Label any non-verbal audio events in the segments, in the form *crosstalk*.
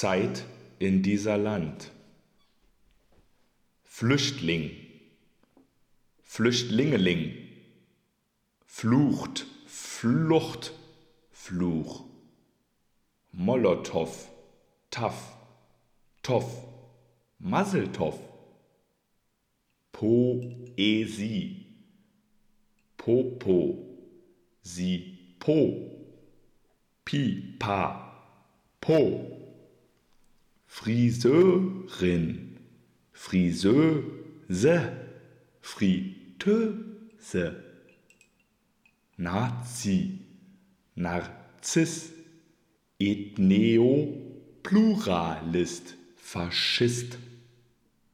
Zeit in dieser Land. Flüchtling, Flüchtlingeling, Flucht, Flucht, Fluch. Molotow, Taff, Toff, Maseltoff. Poesie, Popo, Sie, Po, Pi, Pa, Po. Friseurin, Friseuse, Friteuse. Nazi, Narziss, Ethneopluralist, Faschist.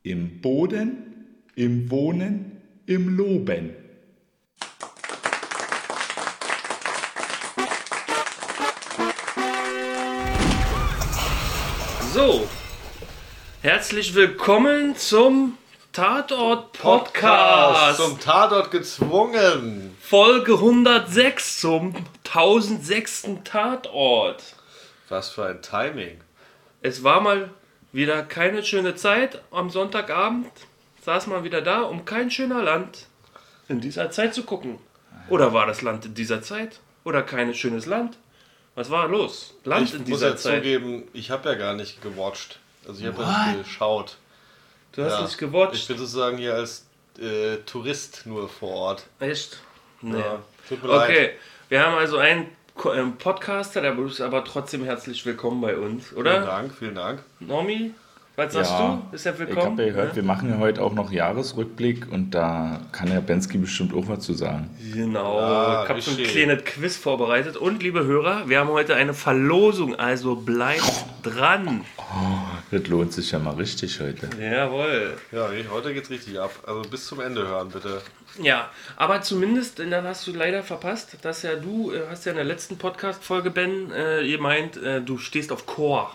Im Boden, im Wohnen, im Loben. So, herzlich willkommen zum Tatort Podcast. Zum Tatort gezwungen. Folge 106 zum 1006. Tatort. Was für ein Timing. Es war mal wieder keine schöne Zeit. Am Sonntagabend saß man wieder da, um kein schöner Land in dieser Zeit zu gucken. Oder war das Land in dieser Zeit? Oder kein schönes Land? Was war los? Land ich in muss dieser ja Zeit. zugeben, ich habe ja gar nicht gewatcht. Also ich habe ja nicht geschaut. Du hast ja. nicht gewatcht. Ich bin sozusagen hier als äh, Tourist nur vor Ort. Echt? Nee. Ja, tut mir leid. Okay, wir haben also einen ähm, Podcaster, der ist aber trotzdem herzlich willkommen bei uns, Vielen oder? Dank, vielen Dank. Normi, was sagst Ja, du? Ist er Ich willkommen? habe ja gehört, Ja? wir machen ja heute auch noch Jahresrückblick und da kann Herr Bensky bestimmt auch was zu sagen. Genau, Ja, ich habe so ein kleines Quiz vorbereitet. Und liebe Hörer, wir haben heute eine Verlosung, also bleibt dran. Das lohnt sich ja mal richtig heute. Jawohl. Ja, heute geht's richtig ab. Also bis zum Ende hören, bitte. Ja, aber zumindest, denn dann hast du leider verpasst, dass ja du, äh, hast ja in der letzten Podcast-Folge, Ben, äh, gemeint, äh, du stehst auf Chor.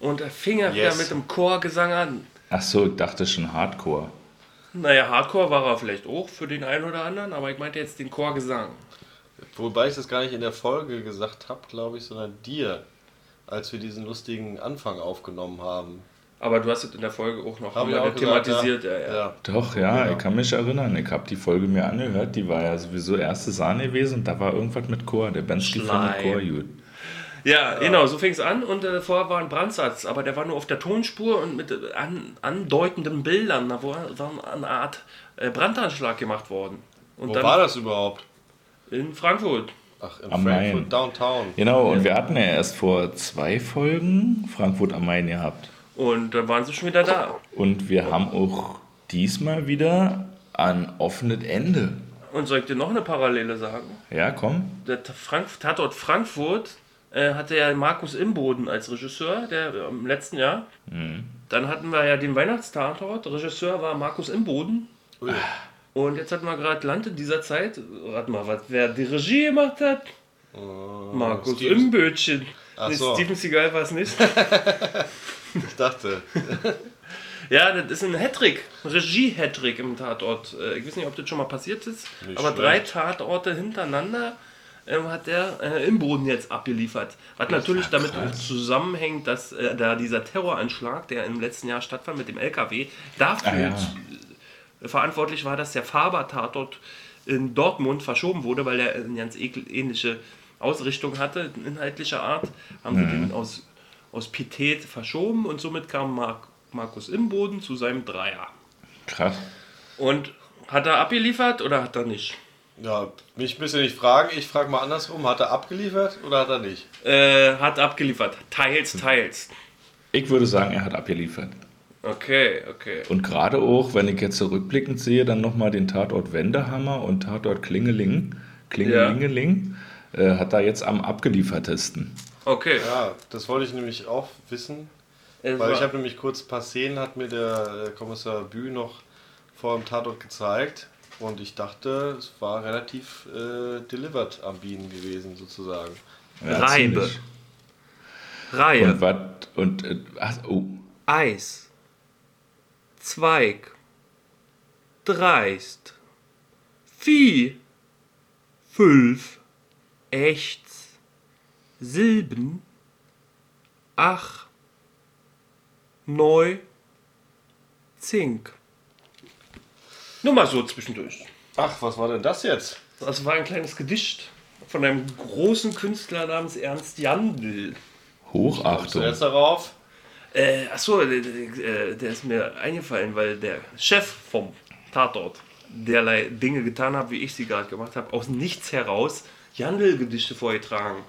Und da fing er wieder Yes. mit dem Chorgesang an. Ach so, ich dachte schon Hardcore. Naja, Hardcore war er vielleicht auch für den einen oder anderen, aber ich meinte jetzt den Chorgesang. Wobei ich das gar nicht in der Folge gesagt habe, glaube ich, sondern dir, als wir diesen lustigen Anfang aufgenommen haben. Aber du hast es in der Folge auch noch Hab ich mal auch gesagt, thematisiert. ja, ja. Doch, ja, Genau. ich kann mich erinnern. Ich habe die Folge mir angehört. Die war ja sowieso erste Sahne gewesen und da war irgendwas mit Chor. Der Bensky fand Schleim. Chor gut. Ja, genau, so fing es an und äh, vorher war ein Brandsatz, aber der war nur auf der Tonspur und mit äh, an, andeutenden Bildern, da war, war eine Art äh, Brandanschlag gemacht worden. Und Wo dann war das überhaupt? in Frankfurt. Ach, in Am Frankfurt Main. Downtown. Genau, und wir hatten ja erst vor zwei Folgen Frankfurt am Main gehabt. Und dann waren sie schon wieder da. Und wir haben auch diesmal wieder ein offenes Ende. Und soll ich dir noch eine Parallele sagen? Ja, komm. Der Frank Tatort Frankfurt äh, hatte ja Markus Imboden als Regisseur, der äh, im letzten Jahr. Dann hatten wir ja den Weihnachtstatort. Regisseur war Markus Imboden. Ui. Und jetzt hatten wir gerade Land in dieser Zeit. Rat mal, was wer die Regie gemacht hat? Markus Steven- Imbötchen. Ach Nee, so. Steven Seagal war es nicht. *laughs* *laughs* Ich dachte. ja, das ist ein Hattrick. Regie-Hattrick im Tatort. Äh, Ich weiß nicht, ob das schon mal passiert ist, Nicht aber schlecht. drei Tatorte hintereinander hat der äh, im Boden jetzt abgeliefert. Was natürlich damit zusammenhängt, dass äh, da dieser Terroranschlag, der im letzten Jahr stattfand mit dem LKW, dafür Ah, ja. äh, verantwortlich war, dass der Faber-Tatort in Dortmund verschoben wurde, weil er eine ganz ähnliche Ausrichtung hatte, inhaltlicher Art. Haben sie den aus, aus Pietät verschoben und somit kam Mark, Markus Imboden zu seinem Dreier. Krass. Und hat er abgeliefert oder hat er nicht? Ja, mich müsst ihr nicht fragen. Ich frage mal andersrum. Hat er abgeliefert oder hat er nicht? Äh, hat abgeliefert. Teils, teils. Ich würde sagen, er hat abgeliefert. Okay, okay. Und gerade auch, wenn ich jetzt zurückblickend sehe, dann nochmal den Tatort Wendehammer und Tatort Klingeling, Klingelingeling, äh, hat da jetzt am abgeliefertesten. Okay. Ja, das wollte ich nämlich auch wissen. Es Weil ich habe nämlich kurz ein paar Szenen, hat mir der äh, Kommissar Bü noch vor dem Tatort gezeigt. Und ich dachte, es war relativ äh, delivered am Bienen gewesen, sozusagen. Ja, Reibe. ziemlich. Reihe. Und was, und, äh, ach, oh, Eis. Zweig. Dreist. Vieh. Fünf. Echts. Silben. ach, neu, zink. Nur mal so zwischendurch. Ach, was war denn das jetzt? Das war ein kleines Gedicht von einem großen Künstler namens Ernst Jandl. Hochachtung. Jetzt darauf. Äh, achso, der, der, der ist mir eingefallen, weil der Chef vom Tatort derlei Dinge getan hat, wie ich sie gerade gemacht habe, aus nichts heraus Jandl-Gedichte vorgetragen.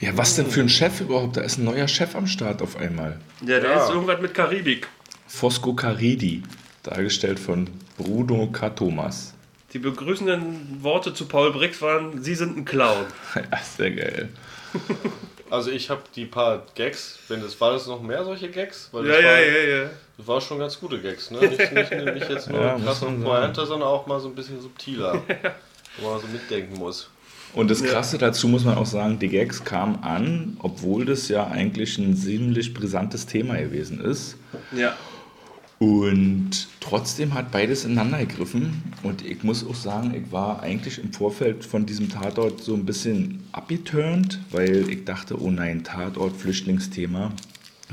Ja, was denn für ein Chef überhaupt? Da ist ein neuer Chef am Start auf einmal. Ja, der Ja. ist irgendwas mit Karibik. Fosco Caridi, dargestellt von Bruno K. Thomas. Die begrüßenden Worte zu Paul Brix waren, Sie sind ein Clown. *laughs* Ja, sehr geil. *laughs* Also ich habe die paar Gags, wenn das war das noch mehr solche Gags? Weil Ja, das ja, war, ja, ja. Das war schon ganz gute Gags, ne? *laughs* Nicht, nicht, nicht jetzt nur Ja, krass und sagen. Pointe, sondern auch mal so ein bisschen subtiler. wo man so mitdenken muss. Und das Krasse dazu muss man auch sagen, die Gags kamen an, obwohl das ja eigentlich ein ziemlich brisantes Thema gewesen ist. Ja. Und trotzdem hat beides ineinander gegriffen. Und ich muss auch sagen, ich war eigentlich im Vorfeld von diesem Tatort so ein bisschen abgeturnt, weil ich dachte, oh nein, Tatort, Flüchtlingsthema,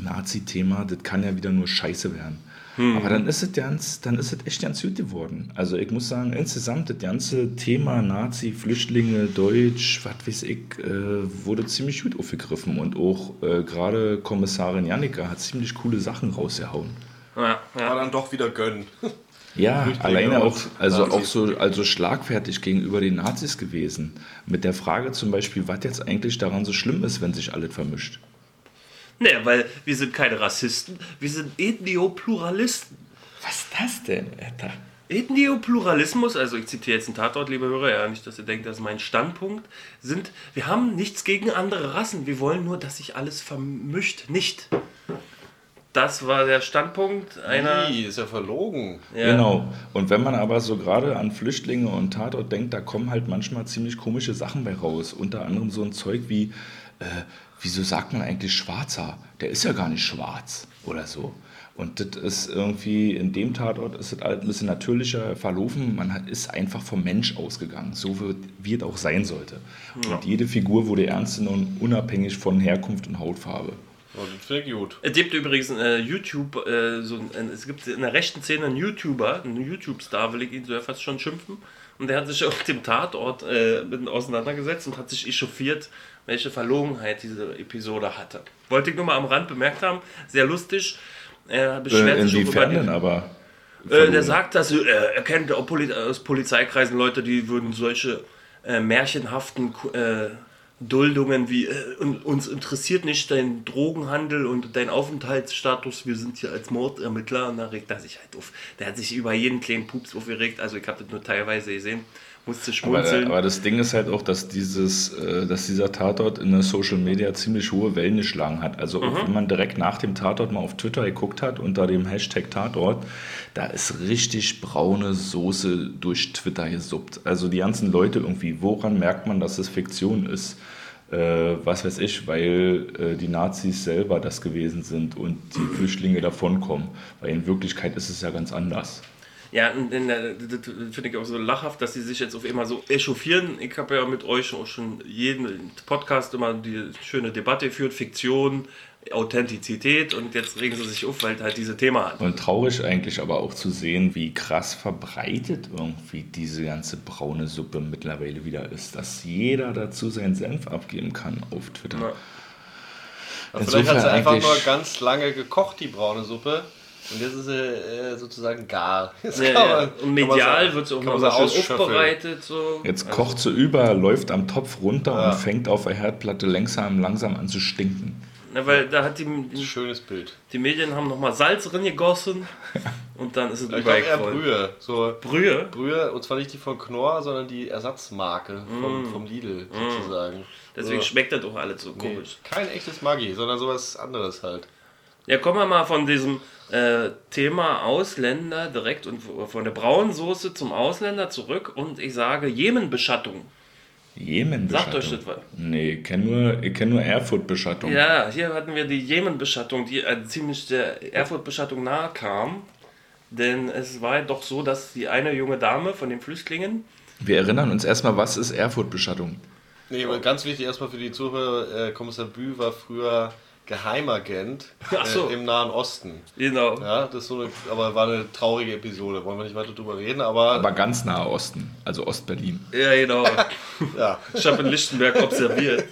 Nazi-Thema, das kann ja wieder nur scheiße werden. Aber dann ist, es ganz, dann ist es echt ganz gut geworden. Also ich muss sagen, insgesamt das ganze Thema Nazi, Flüchtlinge, Deutsch, was weiß ich, äh, wurde ziemlich gut aufgegriffen. Und auch äh, gerade Kommissarin Jannika hat ziemlich coole Sachen rausgehauen. Ja, War ja. dann doch wieder gönnen. *laughs* Ja, alleine auch, also Nazis. auch so also schlagfertig gegenüber den Nazis gewesen. Mit der Frage zum Beispiel, was jetzt eigentlich daran so schlimm ist, wenn sich alles vermischt. Nee, weil wir sind keine Rassisten, wir sind Ethnopluralisten. Was ist das denn, Alter? Ethnopluralismus, also ich zitiere jetzt einen Tatort, liebe Hörer, ja, nicht, dass ihr denkt, das ist mein Standpunkt, sind, wir haben nichts gegen andere Rassen, wir wollen nur, dass sich alles vermischt, nicht. Das war der Standpunkt einer... Ih, ist ja verlogen. Ja. Genau. Und wenn man aber so gerade an Flüchtlinge und Tatort denkt, da kommen halt manchmal ziemlich komische Sachen bei raus. Unter anderem so ein Zeug wie, äh, wieso sagt man eigentlich Schwarzer? Der ist ja gar nicht schwarz oder so. Und das ist irgendwie, in dem Tatort ist es halt ein bisschen natürlicher verlaufen. Man hat, ist einfach vom Mensch ausgegangen, so wird, wie es auch sein sollte. Und jede Figur wurde ernst genommen, unabhängig von Herkunft und Hautfarbe. Oh, das finde ich gut. Es gibt übrigens äh, YouTube, äh, so ein, es gibt in der rechten Szene einen YouTuber, einen YouTube-Star, will ich ihn so fast schon schimpfen. Und der hat sich auf dem Tatort äh, mit auseinandergesetzt und hat sich echauffiert, welche Verlogenheit diese Episode hatte. Wollte ich nur mal am Rand bemerkt haben, sehr lustig. Er beschwert Äh, sich über die, aber? äh, der sagt, dass äh, er kennt auch Poli aus Polizeikreisen Leute, die würden solche äh, märchenhaften äh, Duldungen wie äh, un- uns interessiert nicht dein Drogenhandel und dein Aufenthaltsstatus, wir sind hier als Mordermittler. Und da regt er sich halt auf. Der hat sich über jeden kleinen Pups aufgeregt, also ich habe das nur teilweise gesehen, musste Aber, schmunzeln. aber das Ding ist halt auch, dass, dieses, äh, dass dieser Tatort in der Social Media ziemlich hohe Wellen geschlagen hat. Also auch wenn man direkt nach dem Tatort mal auf Twitter geguckt hat, unter dem Hashtag Tatort, da ist richtig braune Soße durch Twitter gesuppt. Also die ganzen Leute irgendwie, woran merkt man, dass es Fiktion ist? Äh, was weiß ich, weil äh, die Nazis selber das gewesen sind und die Flüchtlinge davonkommen. Weil in Wirklichkeit ist es ja ganz anders. Ja, das finde ich auch so lachhaft, dass sie sich jetzt auf immer so echauffieren. Ich habe ja mit euch auch schon jeden Podcast immer die schöne Debatte geführt, Fiktion, Authentizität und jetzt regen sie sich auf, weil halt diese Thema hat. Und traurig eigentlich aber auch zu sehen, wie krass verbreitet irgendwie diese ganze braune Suppe mittlerweile wieder ist, dass jeder dazu seinen Senf abgeben kann auf Twitter. Ja. Vielleicht hat sie einfach nur ganz lange gekocht, die braune Suppe. Und jetzt ist sie äh, sozusagen gar. Jetzt Ja, *laughs* ja. Und medial wird es auch sie schön ausschöpfeln. aufbereitet. So. Jetzt Also, kocht sie über, läuft am Topf runter Ja. und fängt auf der Herdplatte langsam, langsam an zu stinken. Na, weil da hat die, Ein die, schönes Bild. die Medien haben nochmal Salz drin gegossen *laughs* und dann ist es Ich glaube eher. Brühe. So Brühe? Brühe, und zwar nicht die von Knorr, sondern die Ersatzmarke Mm. vom, vom Lidl sozusagen. Deswegen Ja. schmeckt das auch alles so Nee, komisch. kein echtes Maggi, sondern sowas anderes halt. Ja, kommen wir mal von diesem äh, Thema Ausländer direkt und von der braunen Soße zum Ausländer zurück und ich sage Jemenbeschattung. Jemen Sagt euch das was? Nee, ich kenne nur, ich kenn nur Erfurt-Beschattung. Ja, hier hatten wir die Jemenbeschattung, die äh, ziemlich der Erfurt-Beschattung nahe kam. Denn es war doch so, dass die eine junge Dame von den Flüchtlingen, Wir erinnern uns erstmal, was ist Erfurt-Beschattung? Nee, aber ganz wichtig erstmal für die Zuhörer, äh, Kommissar Bü war früher Geheimagent Ach so. äh, im Nahen Osten. Genau. Ja, das ist so eine, aber war eine traurige Episode. Wollen wir nicht weiter drüber reden, aber, Aber ganz nahe Osten, also Ostberlin. Ja, genau. *laughs* ja. Ich habe in Lichtenberg observiert,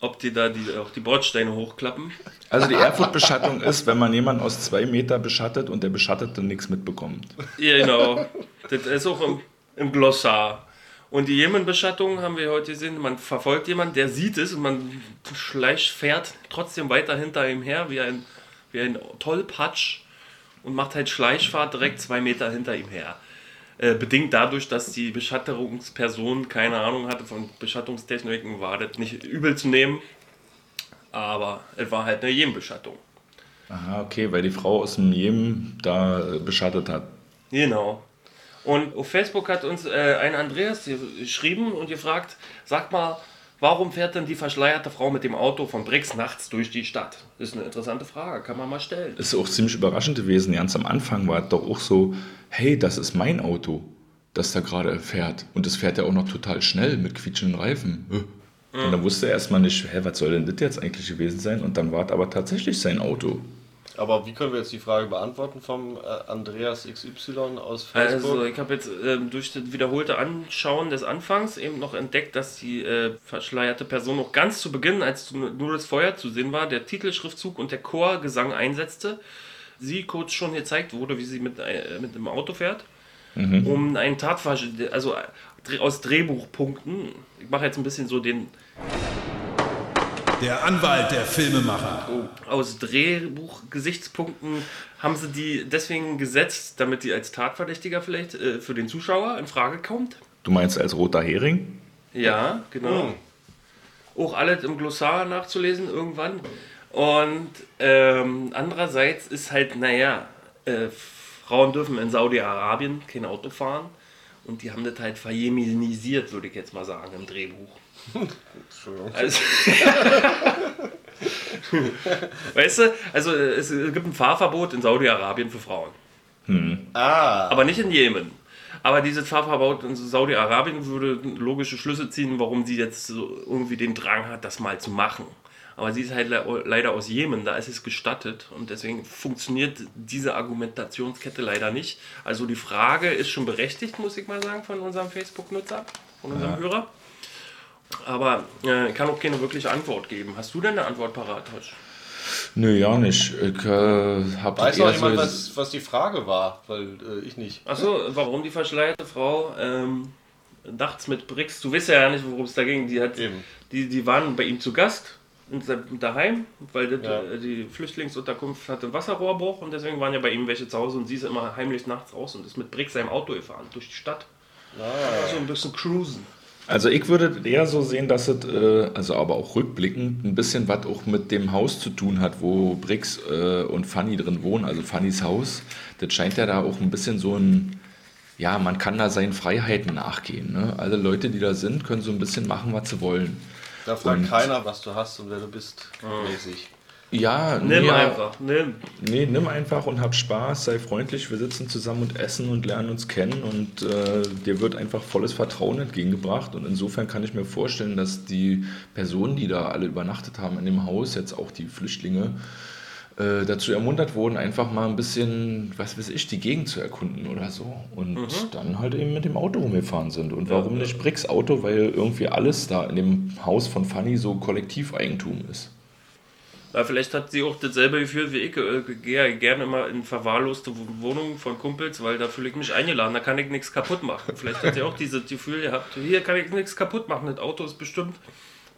ob die da die, auch die Bordsteine hochklappen. Also die Erfurt-Beschattung ist, wenn man jemanden aus zwei Meter beschattet und der Beschattete nichts mitbekommt. Ja, genau. Das ist auch im, im Glossar. Und die Jemen-Beschattung haben wir heute gesehen, man verfolgt jemanden, der sieht es und man schleicht, fährt trotzdem weiter hinter ihm her, wie ein, wie ein Tollpatsch und macht halt Schleichfahrt direkt zwei Meter hinter ihm her. Äh, bedingt dadurch, dass die Beschattungsperson keine Ahnung hatte von Beschattungstechniken, war das nicht übel zu nehmen. Aber es war halt eine Jemen-Beschattung. Aha, okay, weil die Frau aus dem Jemen da äh, beschattet hat. Genau. Und auf Facebook hat uns äh, ein Andreas geschrieben und gefragt, sag mal, warum fährt denn die verschleierte Frau mit dem Auto von Brix nachts durch die Stadt? Das ist eine interessante Frage, kann man mal stellen. Ist auch ziemlich überraschend gewesen. Ganz am Anfang war es doch auch so, hey, das ist mein Auto, das da gerade fährt. Und es fährt ja auch noch total schnell mit quietschenden Reifen. Und dann wusste er erstmal nicht, hä, was soll denn das jetzt eigentlich gewesen sein? Und dann war es aber tatsächlich sein Auto. Aber wie können wir jetzt die Frage beantworten vom äh, Andreas XY aus Facebook? Also ich habe jetzt ähm, durch das wiederholte Anschauen des Anfangs eben noch entdeckt, dass die äh, verschleierte Person noch ganz zu Beginn, als nur das Feuer zu sehen war, der Titelschriftzug und der Chorgesang einsetzte. Sie kurz schon gezeigt wurde, wie sie mit, äh, mit dem Auto fährt, um einen Tatversch... also äh, aus Drehbuchpunkten, ich mache jetzt ein bisschen so den Der Anwalt der Filmemacher. aus Drehbuch-Gesichtspunkten haben sie die deswegen gesetzt, damit die als Tatverdächtiger vielleicht äh, für den Zuschauer in Frage kommt. Du meinst als roter Hering? Ja, genau. Hm. Auch alles im Glossar nachzulesen irgendwann. Und ähm, andererseits ist halt, naja, äh, Frauen dürfen in Saudi-Arabien kein Auto fahren. Und die haben das halt verjemenisiert, würde ich jetzt mal sagen, im Drehbuch. Entschuldigung. Also, *laughs* weißt du, also es gibt ein Fahrverbot in Saudi-Arabien für Frauen. Ah, Aber nicht in Jemen. Aber dieses Fahrverbot in Saudi-Arabien würde logische Schlüsse ziehen, warum sie jetzt so irgendwie den Drang hat, das mal zu machen. Aber sie ist halt le leider aus Jemen, da ist es gestattet und deswegen funktioniert diese Argumentationskette leider nicht. Also die Frage ist schon berechtigt, muss ich mal sagen, von unserem Facebook-Nutzer, von unserem Hörer. Aber äh, ich kann auch keine wirkliche Antwort geben. Hast du denn eine Antwort parat, Tosch? Nö, ja nicht. Ich äh, hab weiß noch jemand, so- was, was die Frage war? Weil äh, ich nicht. Achso, warum die verschleierte Frau ähm, nachts mit Brix, du weißt ja nicht, worum es da ging. Die, hat, Eben. die, die waren bei ihm zu Gast daheim, weil das, Ja. äh, die Flüchtlingsunterkunft hatte einen Wasserrohrbruch und deswegen waren ja bei ihm welche zu Hause und sie ist immer heimlich nachts raus und ist mit Brix seinem Auto gefahren durch die Stadt. So ein bisschen cruisen. Also ich würde eher so sehen, dass es, äh, also aber auch rückblickend, ein bisschen was auch mit dem Haus zu tun hat, wo Brix äh, und Fanny drin wohnen, also Fannys Haus. Das scheint ja da auch ein bisschen so ein, ja, man kann da seinen Freiheiten nachgehen. Ne? Alle Leute, die da sind, können so ein bisschen machen, was sie wollen. Da fragt Und- keiner, was du hast und wer du bist, mäßig. Ja, Nimm nee, einfach, nimm. Nee, nimm einfach und hab Spaß, sei freundlich, wir sitzen zusammen und essen und lernen uns kennen und äh, dir wird einfach volles Vertrauen entgegengebracht und insofern kann ich mir vorstellen, dass die Personen, die da alle übernachtet haben in dem Haus, jetzt auch die Flüchtlinge, äh, dazu ermuntert wurden, einfach mal ein bisschen, was weiß ich, die Gegend zu erkunden oder so und dann halt eben mit dem Auto rumgefahren sind. Und warum nicht Bricks Auto, weil irgendwie alles da in dem Haus von Fanny so Kollektiveigentum ist. Ja, vielleicht hat sie auch dasselbe Gefühl wie ich. Äh, Ich gehe ja gerne mal in verwahrloste Wohnungen von Kumpels, weil da fühle ich mich eingeladen, da kann ich nichts kaputt machen. Vielleicht hat sie auch dieses Gefühl gehabt, hier kann ich nichts kaputt machen. Das Auto ist bestimmt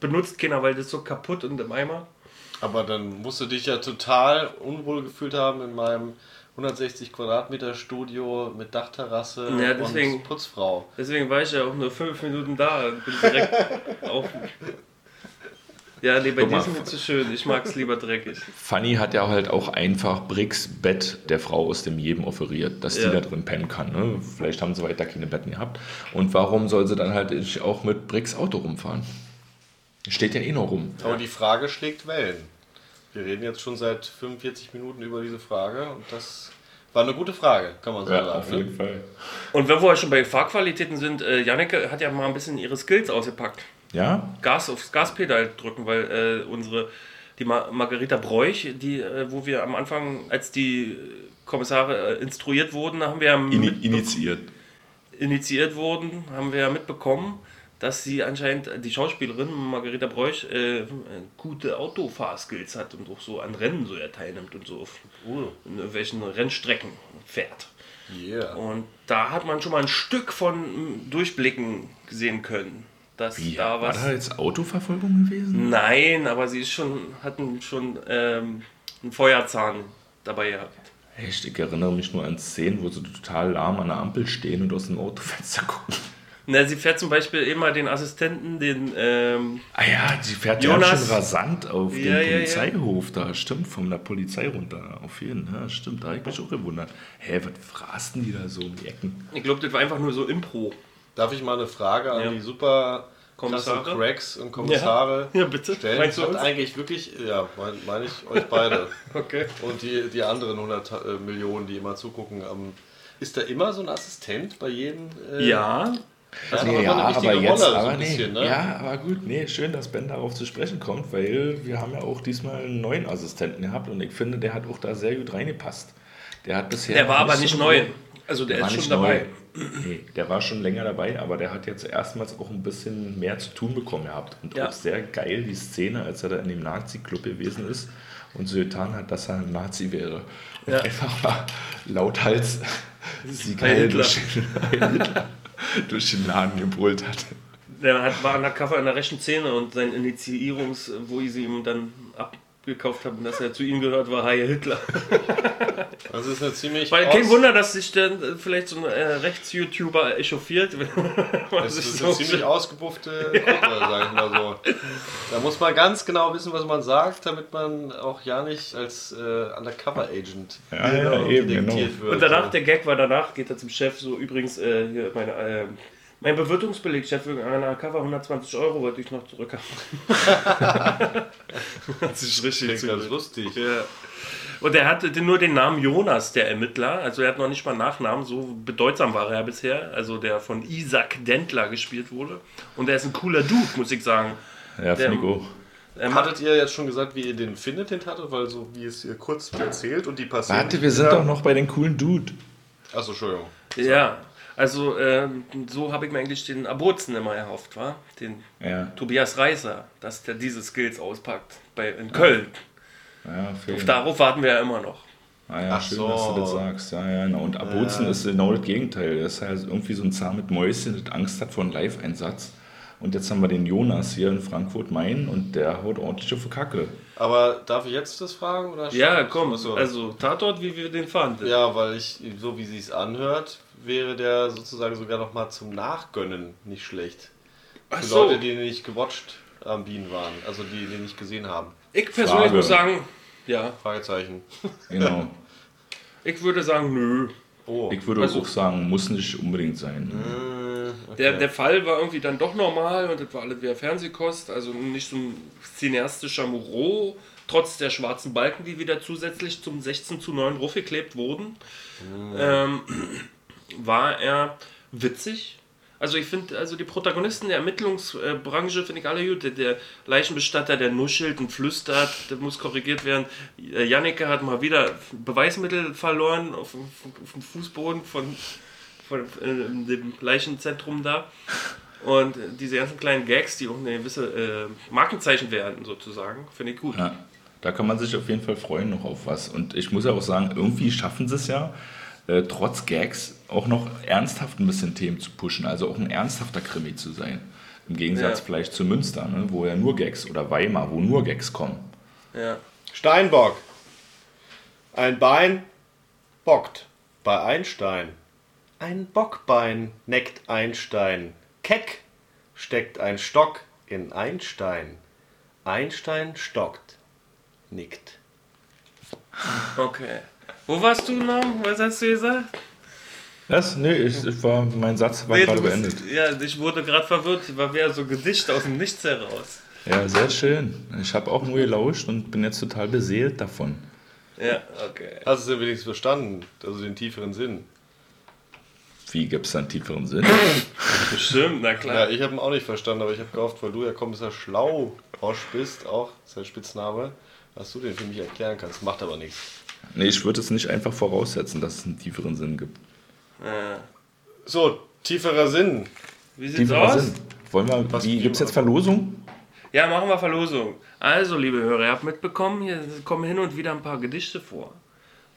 benutzt keiner, weil das so kaputt und im Eimer. Aber dann musst du dich ja total unwohl gefühlt haben in meinem 160 Quadratmeter Studio mit Dachterrasse Ja, deswegen- und Putzfrau. Deswegen war ich ja auch nur fünf Minuten da. Bin direkt *laughs* auf. Ja, nee, bei Guck dir ist mir zu schön. Ich mag es lieber dreckig. Fanny hat ja halt auch einfach Bricks Bett der Frau aus dem Jedem offeriert, dass Ja. die da drin pennen kann. Ne? Vielleicht haben sie weiter keine Betten gehabt. Und warum soll sie dann halt auch mit Bricks Auto rumfahren? Steht ja eh noch rum. Aber die Frage schlägt Wellen. Wir reden jetzt schon seit 45 Minuten über diese Frage und das war eine gute Frage, kann man so sagen. ne? Fall. Und wenn wir schon bei Fahrqualitäten sind, äh, Janneke hat ja mal ein bisschen ihre Skills ausgepackt. Ja? Gas aufs Gaspedal drücken, weil äh, unsere die Ma Margarita Bräuch, die, äh, wo wir am Anfang, als die Kommissare äh, instruiert wurden, haben wir mit- initiiert. initiiert wurden, haben wir ja mitbekommen, dass sie anscheinend, die Schauspielerin Margarita Bräuch, äh, gute Autofahrskills hat und auch so an Rennen so ja teilnimmt und so auf Uh, welchen Rennstrecken fährt. yeah. Und da hat man schon mal ein Stück von mm, Durchblicken sehen können. Dass Wie, da war was. da jetzt Autoverfolgung gewesen? Nein, aber sie ist schon, hatten schon ähm, einen Feuerzahn dabei gehabt. Echt, ich erinnere mich nur an Szenen, wo sie total lahm an der Ampel stehen und aus dem Autofenster *laughs* gucken. Na, sie fährt zum Beispiel immer den Assistenten, den ähm, Ah ja, sie fährt ja schon rasant auf Ja, den ja, ja. Polizeihof da. Stimmt, von der Polizei runter. Auf jeden Fall, ja, stimmt. Da habe ich mich auch gewundert. Hä, was fraßen die da so um die Ecken? ich glaube, das war einfach nur so Impro. Darf ich mal eine Frage an Ja. die super Kommissare? Cracks und Kommissare Ja, *laughs* bitte. stellen? Meinst du uns? eigentlich wirklich, ja, meine mein ich euch beide. *laughs* Okay. Und die, die anderen 100 äh, Millionen, die immer zugucken. Ähm, ist da immer so ein Assistent bei jedem? Äh, Ja, ist Nee, aber ja, aber jetzt, Rolle, so aber ein nee. bisschen, ne? Ja, aber gut, nee, schön, dass Ben darauf zu sprechen kommt, weil wir haben ja auch diesmal einen neuen Assistenten gehabt und ich finde, der hat auch da sehr gut reingepasst. Der hat bisher. der war aber so nicht einen- neu. Also der war ist schon nicht dabei. neu. Nee, der war schon länger dabei, aber der hat jetzt erstmals auch ein bisschen mehr zu tun bekommen gehabt. Und Ja. auch sehr geil die Szene, als er da in dem Nazi-Club gewesen ist und so getan hat, dass er ein Nazi wäre. Und Ja. einfach mal lauthals sie geil durch *laughs* durch den Laden gebrüllt hat. Der hat, war undercover in der rechten Szene und sein Initiierungs, wo ich sie ihm dann abgekauft habe, dass er zu ihm gehört, war Heil Hitler. *laughs* Das ist eine ziemlich. Weil kein Wunder, dass sich dann äh, vielleicht so ein äh, Rechts-YouTuber echauffiert, *laughs* Das ist so eine ziemlich *laughs* ausgepuffte Gruppe, sag ich mal so. Da muss man ganz genau wissen, was man sagt, damit man auch ja nicht als äh, Undercover-Agent Ja, ja, eben, genau. wird. Und danach, der Gag war danach, geht er zum Chef, so übrigens, äh, hier, meine, äh, mein Bewirtungsbeleg, Chef, wegen einer Cover 120 Euro wollte ich noch zurückhaben. *laughs* das ist richtig Klingt ganz lustig. Ja. Und er hatte nur den Namen Jonas, der Ermittler. Also er hat noch nicht mal Nachnamen, so bedeutsam war er ja bisher. Also der von Isaac Dentler gespielt wurde. Und er ist ein cooler Dude, muss ich sagen. Ja, finde ich auch. Macht, Hattet ihr jetzt schon gesagt, wie ihr den findet, den Tattoo? Weil so wie es ihr kurz erzählt und die passieren. Warte, wir sind doch noch bei den coolen Dude. Achso, Entschuldigung. ja, also ähm, so habe ich mir eigentlich den Abruzzen immer erhofft, war? Den Ja, Tobias Reißer, dass der diese Skills auspackt bei, in Köln. ja, Darauf warten wir ja immer noch. Ah ja, Ach schön, so. dass du das sagst. Ja, ja, genau. Und Abruzzen ist genau das Gegenteil. Der ist halt irgendwie so ein Zahn mit Mäuschen, das Angst hat vor einem Live-Einsatz. Und jetzt haben wir den Jonas hier in Frankfurt-Main und der haut ordentlich auf die Kacke. Aber darf ich jetzt das fragen? Oder Ja, komm, Achso. also Tatort, wie wir den fanden. Ja, weil ich, so wie sie es anhört, wäre der sozusagen sogar noch mal zum Nachgönnen nicht schlecht. Ach Für so. Leute, die nicht gewatcht am Bienen waren, also die, die nicht gesehen haben. Ich persönlich Frage. muss sagen, ja, Fragezeichen. Genau. ich würde sagen, nö. Oh. Ich würde Also- auch sagen, muss nicht unbedingt sein. Äh, okay. Der, der Fall war irgendwie dann doch normal und das war alles wieder Fernsehkost, also nicht so ein cineastischer Moreau, trotz der schwarzen Balken, die wieder zusätzlich zum 16 zu 9 geklebt wurden, ähm, war er witzig. Also ich finde, also die Protagonisten der Ermittlungsbranche finde ich alle gut. Der, der Leichenbestatter, der nuschelt und flüstert, der muss korrigiert werden. Äh, Janneke hat mal wieder Beweismittel verloren auf, dem- auf dem Fußboden von, von äh, dem Leichenzentrum da. Und diese ganzen kleinen Gags, die auch eine gewisse äh, Markenzeichen werden, sozusagen, finde ich gut. Ja, da kann man sich auf jeden Fall freuen noch auf was. Und ich muss ja auch sagen, irgendwie schaffen sie es ja, äh, trotz Gags auch noch ernsthaft ein bisschen Themen zu pushen. Also auch ein ernsthafter Krimi zu sein. Im Gegensatz Ja. vielleicht zu Münster, ne, wo ja nur Gags oder Weimar, wo nur Gags kommen. Ja. Steinbock. Ein Bein bockt bei Einstein. Ein Bockbein neckt Einstein. Keck steckt ein Stock in Einstein. Einstein stockt, nickt. Okay. Wo warst du noch? Was hast du gesagt? Was? Nee, ich, ich war, mein Satz war Nee, gerade bist- beendet. Ja, ich wurde gerade verwirrt, war wieder so Gedicht aus dem Nichts heraus. Ja, sehr schön. Ich habe auch nur gelauscht und bin jetzt total beseelt davon. Ja, okay. Hast du es ja wenigstens verstanden, also den tieferen Sinn? Wie gibt es da einen tieferen Sinn? *laughs* Bestimmt, na klar. Ja, ich habe ihn auch nicht verstanden, aber ich habe gehofft, weil du ja Kommissar Schlauosch bist, auch sein Spitzname, dass du den für mich erklären kannst. Macht aber nichts. Nee, ich würde es nicht einfach voraussetzen, dass es einen tieferen Sinn gibt. Äh, So, tieferer Sinn. wie sieht's Tieferer aus? Sinn. Wollen wir, Was wie, es jetzt Verlosung? Ja, machen wir Verlosung. Also, liebe Hörer, ihr habt mitbekommen, hier kommen hin und wieder ein paar Gedichte vor.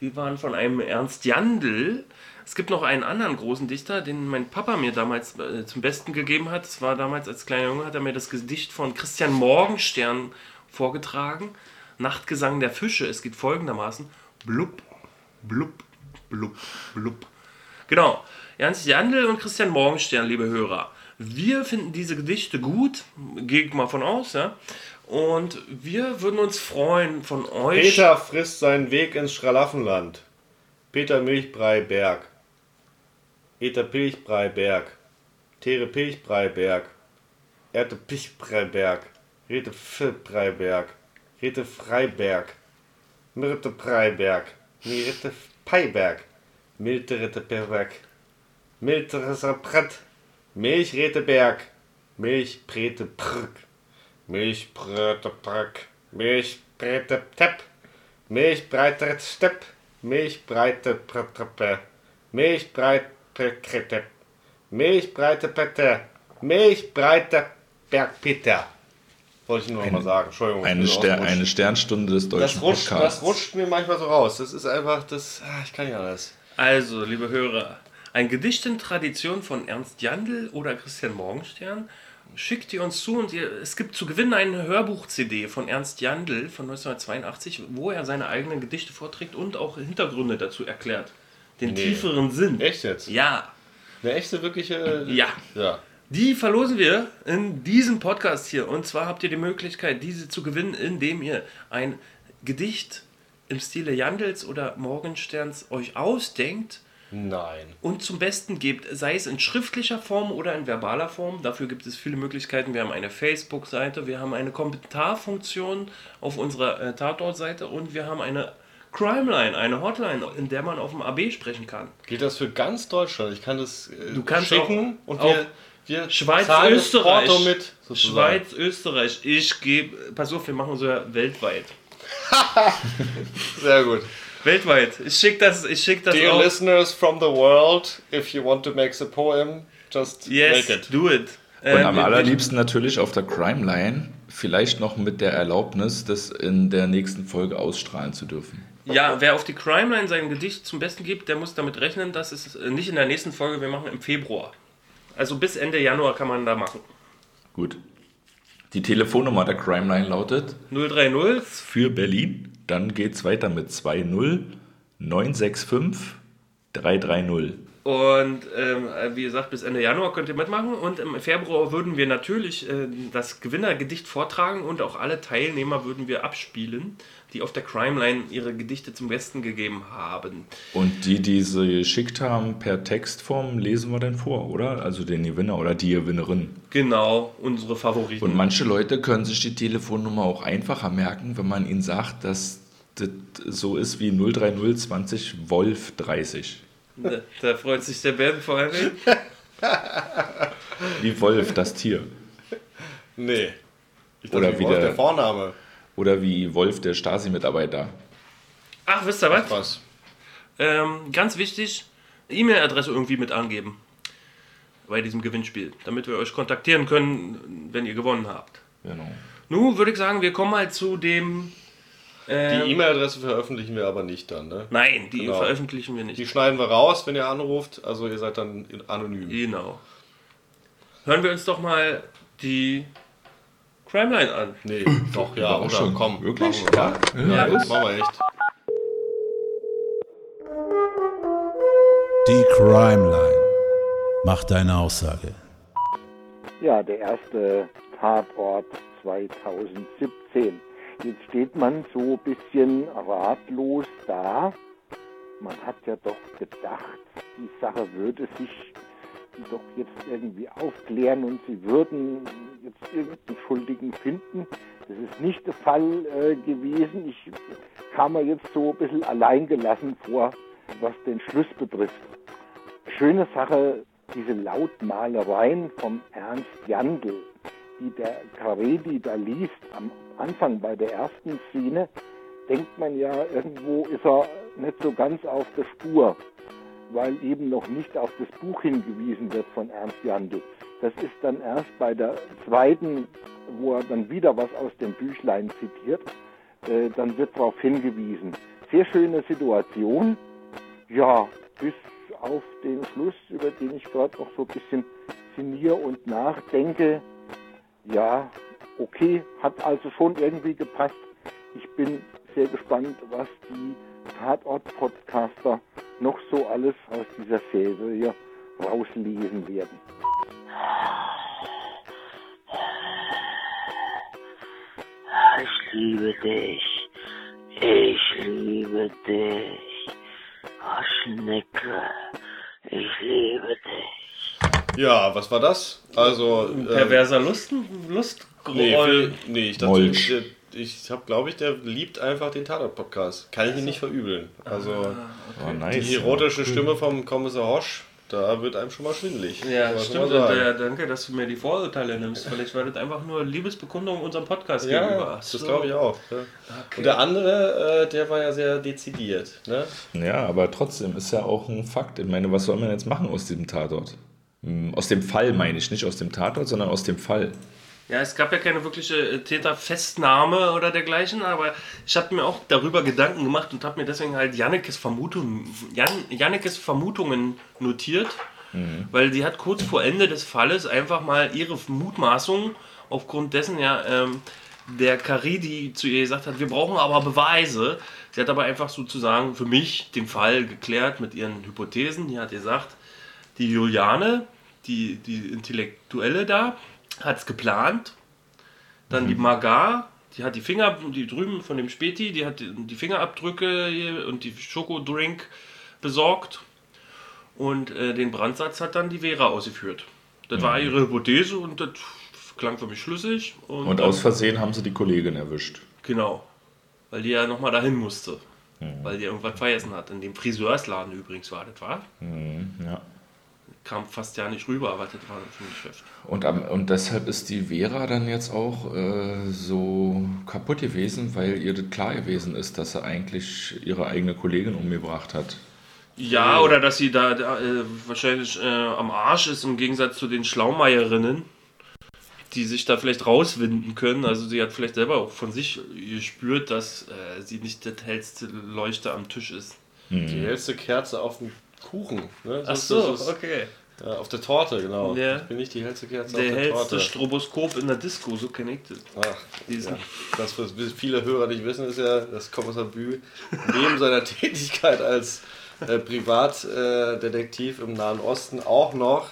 Die waren von einem Ernst Jandl. Es gibt noch einen anderen großen Dichter, den mein Papa mir damals äh, zum Besten gegeben hat. Es war damals als kleiner Junge, hat er mir das Gedicht von Christian Morgenstern vorgetragen. Nachtgesang der Fische. Es geht folgendermaßen: Blub, blub, blub, blub. Genau. Ernst Jandl und Christian Morgenstern, liebe Hörer. Wir finden diese Gedichte gut, gehe ich mal von aus, ja. Und wir würden uns freuen von euch. Peter frisst seinen Weg ins Schralaffenland. Peter Milchbrei Berg. Eta Pilchbrei Berg. Tere Pilchbrei Berg. Erte Pichbrei Berg. Rete Filbrei Berg. Rete Freiberg. Mirte Preiberg. Mirte Peiberg. Milte Ritte Berg. Milte Brett. Milchrete Berg. Milchprete Prg. Milchbröte Brück, Milchbreite Tepp, Milchbreite Stepp, Milchbreite Preppe, Milchbreite Krette, Milchbreite Pette, Milchbreite Bergpeter. Wollte ich nur noch mal sagen. Entschuldigung. Eine, Ster eine Sternstunde des deutschen das rutscht, Podcasts. das rutscht mir manchmal so raus. Das ist einfach, das, ah, ich kann ja alles. Also, liebe Hörer, ein Gedicht in Tradition von Ernst Jandl oder Christian Morgenstern. Schickt ihr uns zu und ihr, es gibt zu gewinnen eine Hörbuch-CD von Ernst Jandl von 1982, wo er seine eigenen Gedichte vorträgt und auch Hintergründe dazu erklärt. Den Nee. tieferen Sinn. Echt jetzt? Ja, Eine echte, wirkliche. Ja. Ja. Die verlosen wir in diesem Podcast hier. Und zwar habt ihr die Möglichkeit, diese zu gewinnen, indem ihr ein Gedicht im Stile Jandels oder Morgensterns euch ausdenkt Nein. und zum Besten gebt, sei es in schriftlicher Form oder in verbaler Form. Dafür gibt es viele Möglichkeiten. Wir haben eine Facebook-Seite, wir haben eine Kommentarfunktion auf unserer äh, Tatortseite und wir haben eine Crimeline, eine Hotline, in der man auf dem AB sprechen kann. Geht das für ganz Deutschland? Ich kann das äh, Du kannst schicken auch- und auch wir, wir Schweiz, Österreich. Porto mit. sozusagen. Schweiz, Österreich. Ich gebe. Pass auf, wir machen so ja weltweit. *laughs* Sehr gut. Weltweit. Ich schicke das, ich schick das Dear auch. listeners from the world, if you want to make the poem, just Yes, make it. do it. Und Ähm, am wir- allerliebsten natürlich auf der Crime Line, vielleicht noch mit der Erlaubnis, das in der nächsten Folge ausstrahlen zu dürfen. Ja, wer auf die Crimeline sein Gedicht zum Besten gibt, der muss damit rechnen, dass es äh, nicht in der nächsten Folge, wir machen im Februar. Also bis Ende Januar kann man da machen. Gut. Die Telefonnummer der Crime Line lautet 030 für Berlin. Dann geht's weiter mit 20 965 330. Und ähm, wie gesagt, bis Ende Januar könnt ihr mitmachen. Und im Februar würden wir natürlich äh, das Gewinnergedicht vortragen und auch alle Teilnehmer würden wir abspielen, die auf der Crimeline ihre Gedichte zum Besten gegeben haben. Und die, die sie geschickt haben per Textform, lesen wir dann vor, oder? Also den Gewinner oder die Gewinnerin. Genau, unsere Favoriten. Und manche Leute können sich die Telefonnummer auch einfacher merken, wenn man ihnen sagt, dass das so ist wie 030 20 Wolf 30. da, da freut sich der Bernd vor allem. Wie Wolf, das Tier. Nee. Ich Oder dachte, wie Wolf, der- der Vorname. Oder wie Wolf, der Stasi-Mitarbeiter. Ach, wisst ihr was? Was? Ähm, ganz wichtig, E-Mail-Adresse irgendwie mit angeben. Bei diesem Gewinnspiel, damit wir euch kontaktieren können, wenn ihr gewonnen habt. Genau. Nun würde ich sagen, wir kommen mal zu dem. Die Äh, E-Mail-Adresse veröffentlichen wir aber nicht dann, ne? Nein, die Genau. veröffentlichen wir nicht. Die schneiden wir raus, wenn ihr anruft. Also ihr seid dann anonym. Genau. Hören wir uns doch mal die Crimeline an. Nee, doch, ja, oder Überraschung. komm. Wirklich? Machen wir. Ja, Ja, los. machen wir echt. Die Crimeline. Mach deine Aussage. Ja, der erste Tatort 2017. Jetzt steht man so ein bisschen ratlos da. Man hat ja doch gedacht, die Sache würde sich doch jetzt irgendwie aufklären und sie würden jetzt irgendeinen Schuldigen finden. Das ist nicht der Fall äh, gewesen. Ich kam mir jetzt so ein bisschen alleingelassen vor, was den Schluss betrifft. schöne Sache, diese Lautmalereien vom Ernst Jandl, die der Caredi da liest am Anfang bei der ersten Szene, denkt man ja, irgendwo ist er nicht so ganz auf der Spur, weil eben noch nicht auf das Buch hingewiesen wird von Ernst Jandl. Das ist dann erst bei der zweiten, wo er dann wieder was aus dem Büchlein zitiert, äh, dann wird darauf hingewiesen. Sehr schöne Situation. Ja, bis auf den Schluss, über den ich gerade noch so ein bisschen sinniere und nachdenke. Ja, okay, hat also schon irgendwie gepasst. Ich bin sehr gespannt, was die Tatort-Podcaster noch so alles aus dieser Serie rauslesen werden. Ich liebe dich. Ich liebe dich. Oh, Schnecke. Ich liebe dich. Ja, was war das? Also. Ein äh, perverser Lust, nee, Lustgroll. für- nee, ich dachte, Molch. Ich habe, glaube ich, der liebt einfach den Tatort-Podcast. Kann ich ihn nicht verübeln. Also, Oh, nice. die erotische Stimme vom Kommissar Hosch, da wird einem schon mal schwindelig. Ja, man stimmt. äh, danke, dass du mir die Vorurteile nimmst. Vielleicht war das einfach nur Liebesbekundung unserem Podcast gegenüber. Ja, das so. glaube ich auch. Ja. Und der andere, äh, der war ja sehr dezidiert. Ne? Ja, aber trotzdem ist ja auch ein Fakt. Ich meine, was soll man jetzt machen aus diesem Tatort? Hm, Aus dem Fall meine ich, nicht aus dem Tatort, sondern aus dem Fall. Ja, es gab ja keine wirkliche äh, Täterfestnahme oder dergleichen, aber ich habe mir auch darüber Gedanken gemacht und habe mir deswegen halt Jannekes Vermutungen, Jan, Jannekes Vermutungen notiert, weil die hat kurz vor Ende des Falles einfach mal ihre Mutmaßung aufgrund dessen ja ähm, der Caridi zu ihr gesagt hat, wir brauchen aber Beweise. Sie hat aber einfach sozusagen für mich den Fall geklärt mit ihren Hypothesen. Die hat gesagt, die Juliane, die, die Intellektuelle da, hat es geplant. Dann die Magar, die hat die Finger, die drüben von dem Späti, die hat die Fingerabdrücke und die Schokodrink besorgt. Und äh, den Brandsatz hat dann die Vera ausgeführt. Das war ihre Hypothese und das klang für mich schlüssig. Und, Und aus Versehen haben sie die Kollegin erwischt. Genau. Weil die ja nochmal dahin musste. Mhm. Weil die irgendwas vergessen hat. In dem Friseursladen übrigens war das, war? Mhm, ja. Kam fast ja nicht rüber, aber das war für mich fest. Und, am, und deshalb ist die Vera dann jetzt auch äh, so kaputt gewesen, weil ihr das klar gewesen ist, dass sie eigentlich ihre eigene Kollegin umgebracht hat. Ja, oder dass sie da, da äh, wahrscheinlich äh, am Arsch ist im Gegensatz zu den Schlaumeierinnen, die sich da vielleicht rauswinden können. Also sie hat vielleicht selber auch von sich gespürt, dass äh, sie nicht das hellste Leuchte am Tisch ist. Die hellste Kerze auf dem Kuchen. Ne? Ach ist- so, ist- okay. Ja, auf der Torte, genau. Ja. Ich bin nicht die hellste Kerze Der auf der hellste Torte. Stroboskop in der Disco, so das. Ach, Diesen. ja. Das, was viele Hörer nicht wissen, ist ja, dass Kommissar Bü neben seiner *laughs* Tätigkeit als äh, Privatdetektiv im Nahen Osten auch noch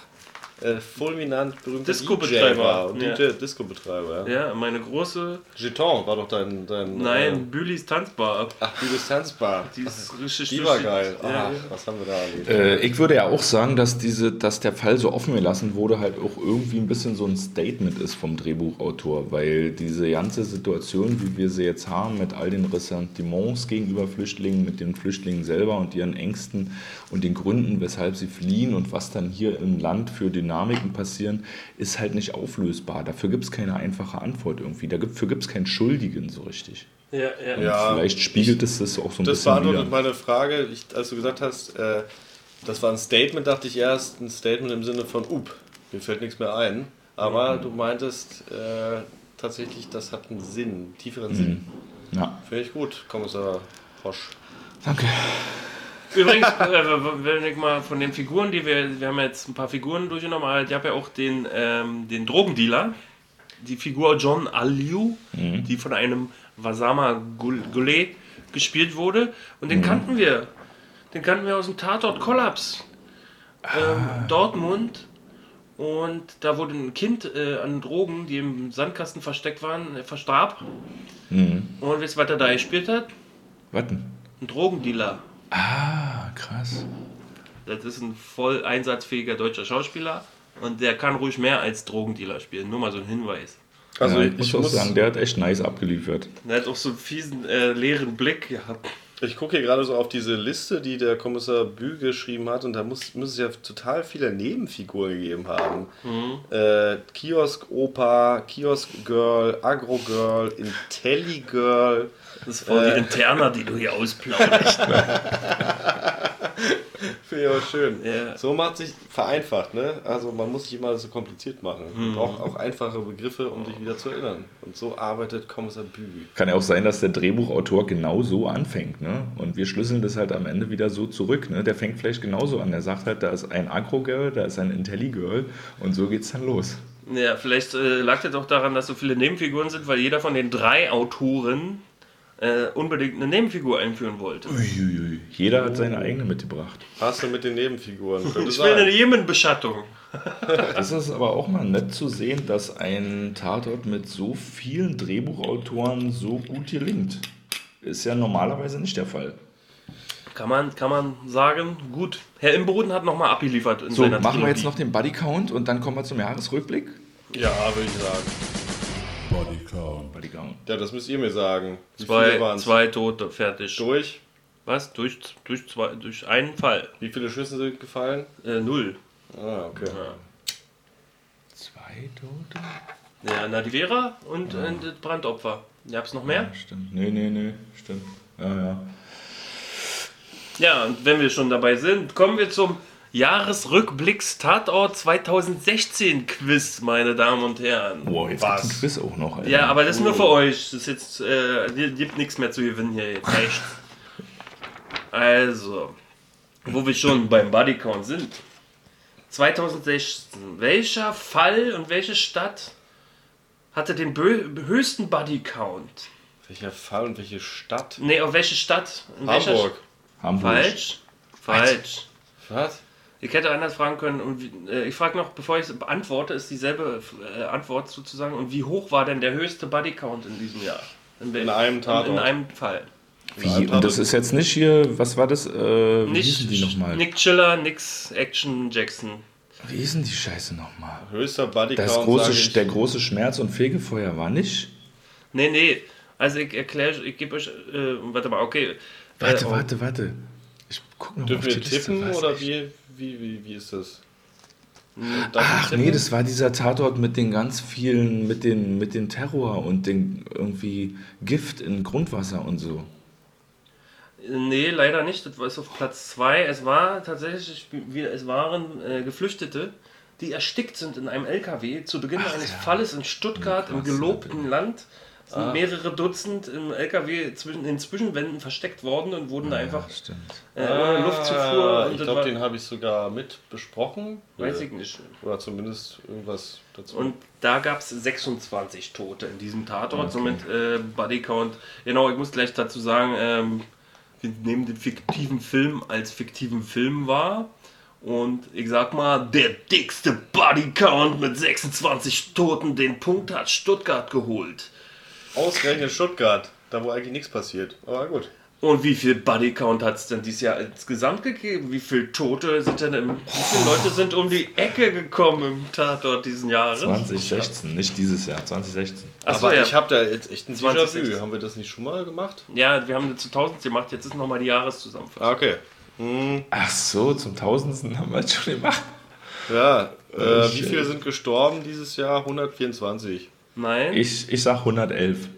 äh, fulminant berühmter Disco-Betreiber. DJ war und Ja. DJ Disco-Betreiber. Ja. Ja, meine große, Jeton war doch dein... dein nein, Bülis Tanzbar. Äh, ach, Bühles Tanzbar. Die ist richtig Die war geil. Ja, Ach, ja. was haben wir da erlebt? Äh, ich würde ja auch sagen, dass, diese, dass der Fall so offen gelassen wurde, halt auch irgendwie ein bisschen so ein Statement ist vom Drehbuchautor, weil diese ganze Situation, wie wir sie jetzt haben, mit all den Ressentiments gegenüber Flüchtlingen, mit den Flüchtlingen selber und ihren Ängsten und den Gründen, weshalb sie fliehen und was dann hier im Land für Dynamiken passieren, ist halt nicht auflösbar. Dafür gibt es keine einfache Antwort irgendwie. Dafür gibt es keinen Schuldigen so richtig. Ja, ja. Ja, Vielleicht spiegelt es das auch so ein Das bisschen beantwortet wieder. meine Frage, ich, als du gesagt hast, äh, das war ein Statement, dachte ich erst ein Statement im Sinne von, up, mir fällt nichts mehr ein. Aber du meintest äh, tatsächlich, das hat einen Sinn, einen tieferen Sinn. Ja, Finde ich gut, Kommissar Hosch. danke. Übrigens, äh, wenn ich mal von den Figuren, die wir, wir haben jetzt ein paar Figuren durchgenommen, aber ich habe ja auch den, ähm, den Drogendealer, die Figur John Aliu, die von einem Wasama Goulet gespielt wurde. Und den kannten wir. Den kannten wir aus dem Tatort Kollaps. Ähm, Dortmund. Und da wurde ein Kind äh, an Drogen, die im Sandkasten versteckt waren, äh, verstarb. Und wisst ihr, was er da gespielt hat? Warten. Ein Drogendealer. Ah, krass. Das ist ein voll einsatzfähiger deutscher Schauspieler und der kann ruhig mehr als Drogendealer spielen. Nur mal so ein Hinweis. Also ja, ich, ich muss auch sagen, der hat echt nice abgeliefert. Er hat auch so einen fiesen, äh, leeren Blick gehabt. Ich gucke hier gerade so auf diese Liste, die der Kommissar Bü geschrieben hat, und da muss, muss es ja total viele Nebenfiguren gegeben haben. Äh, Kiosk-Opa, Kiosk-Girl, Agro-Girl, Intelli-Girl. Das ist voll die Interna, die du hier ausplauderst. *laughs* Finde ich auch schön. Ja. So macht sich vereinfacht, ne? Also man muss sich immer so kompliziert machen. Man braucht auch einfache Begriffe, um sich wieder zu erinnern. Und so arbeitet Kommissar Bü. Kann ja auch sein, dass der Drehbuchautor genau so anfängt, ne? Und wir schlüsseln das halt am Ende wieder so zurück, ne? Der fängt vielleicht genauso an. Der sagt halt, da ist ein Agro-Girl, da ist ein Intelli-Girl und so geht's dann los. Ja, vielleicht äh, lag das auch daran, dass so viele Nebenfiguren sind, weil jeder von den drei Autoren äh, unbedingt eine Nebenfigur einführen wollte. Uiuiui. Jeder hat seine eigene mitgebracht. Hast du mit den Nebenfiguren? *laughs* Könnte Ich will eine. Jemen-Beschattung. *laughs* Es ist aber auch mal nett zu sehen, dass ein Tatort mit so vielen Drehbuchautoren so gut gelingt. Ist ja normalerweise nicht der Fall. Kann man, kann man sagen, gut. Herr Imboden hat nochmal abgeliefert in So, seiner machen wir jetzt Trilogie. noch den Bodycount und dann kommen wir zum Jahresrückblick. Ja, würde ich sagen. Bodycount. Bodycount. Ja, das müsst ihr mir sagen. Wie Zwei, zwei Tote, fertig. Durch. Was? Durch, durch, zwei, durch einen Fall. Wie viele Schüsse sind gefallen? Äh, null. Ah, okay. Zwei Tote? Ja, na, die Vera und äh, das Brandopfer. Gab's noch mehr? Stimmt. Nee, nee, nee. Stimmt. Ja, ja. Ja, und wenn wir schon dabei sind, kommen wir zum Jahresrückblicks Tatort 2016 Quiz, meine Damen und Herren. Boah, jetzt Was? gibt's ein Quiz auch noch. Alter. Ja, aber das ist nur für euch. Das ist jetzt, äh, gibt nichts mehr zu gewinnen hier. Jetzt reicht's. Also, wo wir schon beim Bodycount sind. 2016. Welcher Fall und welche Stadt hatte den bö höchsten Bodycount? Welcher Fall und welche Stadt? Nee, auf welche Stadt? In welcher Hamburg. Hamburg. Falsch. Falsch. Was? Ich hätte anders fragen können. Und wie, äh, ich frage noch, bevor ich es beantworte, ist dieselbe äh, Antwort sozusagen. Und wie hoch war denn der höchste Bodycount in diesem Jahr? In, In einem In, Tatort. in einem Fall. Wie? Und das ist jetzt nicht hier, was war das? Äh, wie Nicht hießen die nochmal? Nick Chiller, nix Action Jackson. Wie hießen die Scheiße nochmal? Höchster Bodycount, Das große, der große Schmerz und Fegefeuer war nicht? Nee, nee. Also ich erkläre, ich gebe euch, äh, warte mal, okay. Warte, Äh, warte, warte. Ich guck noch mal Dürfen auf wir Liste. tippen was oder wie, wie, wie, wie ist das? Ach nee, das war dieser Tatort mit den ganz vielen, mit den, mit den Terror und den irgendwie Gift in Grundwasser und so. Nee, leider nicht. Das war auf Platz 2. Es war tatsächlich, es waren äh, Geflüchtete, die erstickt sind in einem LKW zu Beginn eines Falles in Stuttgart, im krass, gelobten Land. Es Ah. sind mehrere Dutzend im LKW zwischen den Zwischenwänden versteckt worden und wurden da einfach äh, ohne Luftzufuhr. Ich glaube, den habe ich sogar mit besprochen. weiß Äh, ich nicht. Oder zumindest irgendwas dazu. Und da gab es 26 Tote in diesem Tatort, somit äh, Bodycount. Genau, ich muss gleich dazu sagen, ähm, wir nehmen den fiktiven Film als fiktiven Film wahr. Und ich sag mal, der dickste Bodycount mit 26 Toten, den Punkt hat Stuttgart geholt. Ausgerechnet Stuttgart, da wo eigentlich nichts passiert. Aber gut. Und wie viel Bodycount hat es denn dieses Jahr insgesamt gegeben? Wie viele Tote sind denn im, Wie viele Leute sind um die Ecke gekommen im Tatort diesen Jahres? 2016, nicht dieses Jahr, 2016. Achso, Aber ja. ich habe da jetzt echt ein 20. Déjà-vu. Haben wir das nicht schon mal gemacht? Ja, wir haben eine zu 1000 gemacht, jetzt ist nochmal die Jahreszusammenfassung. Ah, okay. Ach so, zum Tausendsten haben wir es schon gemacht. Ja, äh, Oh, wie viele sind gestorben dieses Jahr? 124. Nein, Ich, ich sag 111.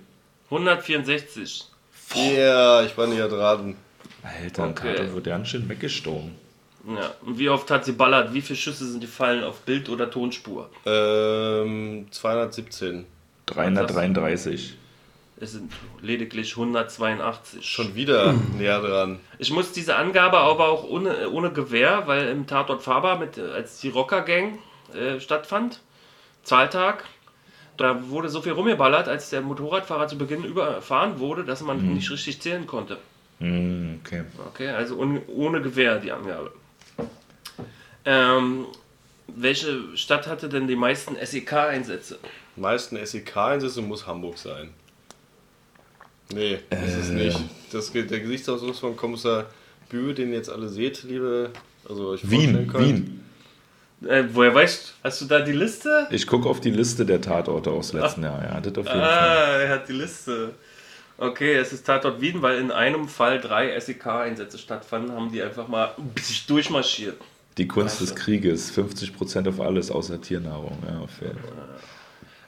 164. Ja, ich war näher dran. Alter, ein Okay. Tatort wird ganz schön weggestorben. Ja, und wie oft hat sie ballert? Wie viele Schüsse sind gefallen auf Bild- oder Tonspur? Ähm, 217. 333. Es sind lediglich 182. Schon wieder näher dran. Ich muss diese Angabe aber auch ohne, ohne Gewehr, weil im Tatort Faber, mit, äh, als die Rocker-Gang äh, stattfand, Zahltag, da wurde so viel rumgeballert, als der Motorradfahrer zu Beginn überfahren wurde, dass man nicht richtig zählen konnte. Hm, okay. Okay, also un, ohne Gewehr die Angabe. Ähm, welche Stadt hatte denn die meisten SEK-Einsätze? Die meisten SEK-Einsätze muss Hamburg sein. Nee, ist es nicht. Das, der Gesichtsausdruck von Kommissar Bü, den ihr jetzt alle seht, liebe. Also euch vorstellen Wien, könnt. Wien. Äh, woher weißt Hast du da die Liste? Ich gucke auf die Liste der Tatorte aus letzten Jahr. Ja, das auf jeden Fall. Ah, er hat die Liste. Okay, es ist Tatort Wien, weil in einem Fall drei SEK-Einsätze stattfanden, haben die einfach mal sich durchmarschiert. Die Kunst des Krieges, 50% auf alles außer Tiernahrung. Ja, auf jeden Fall.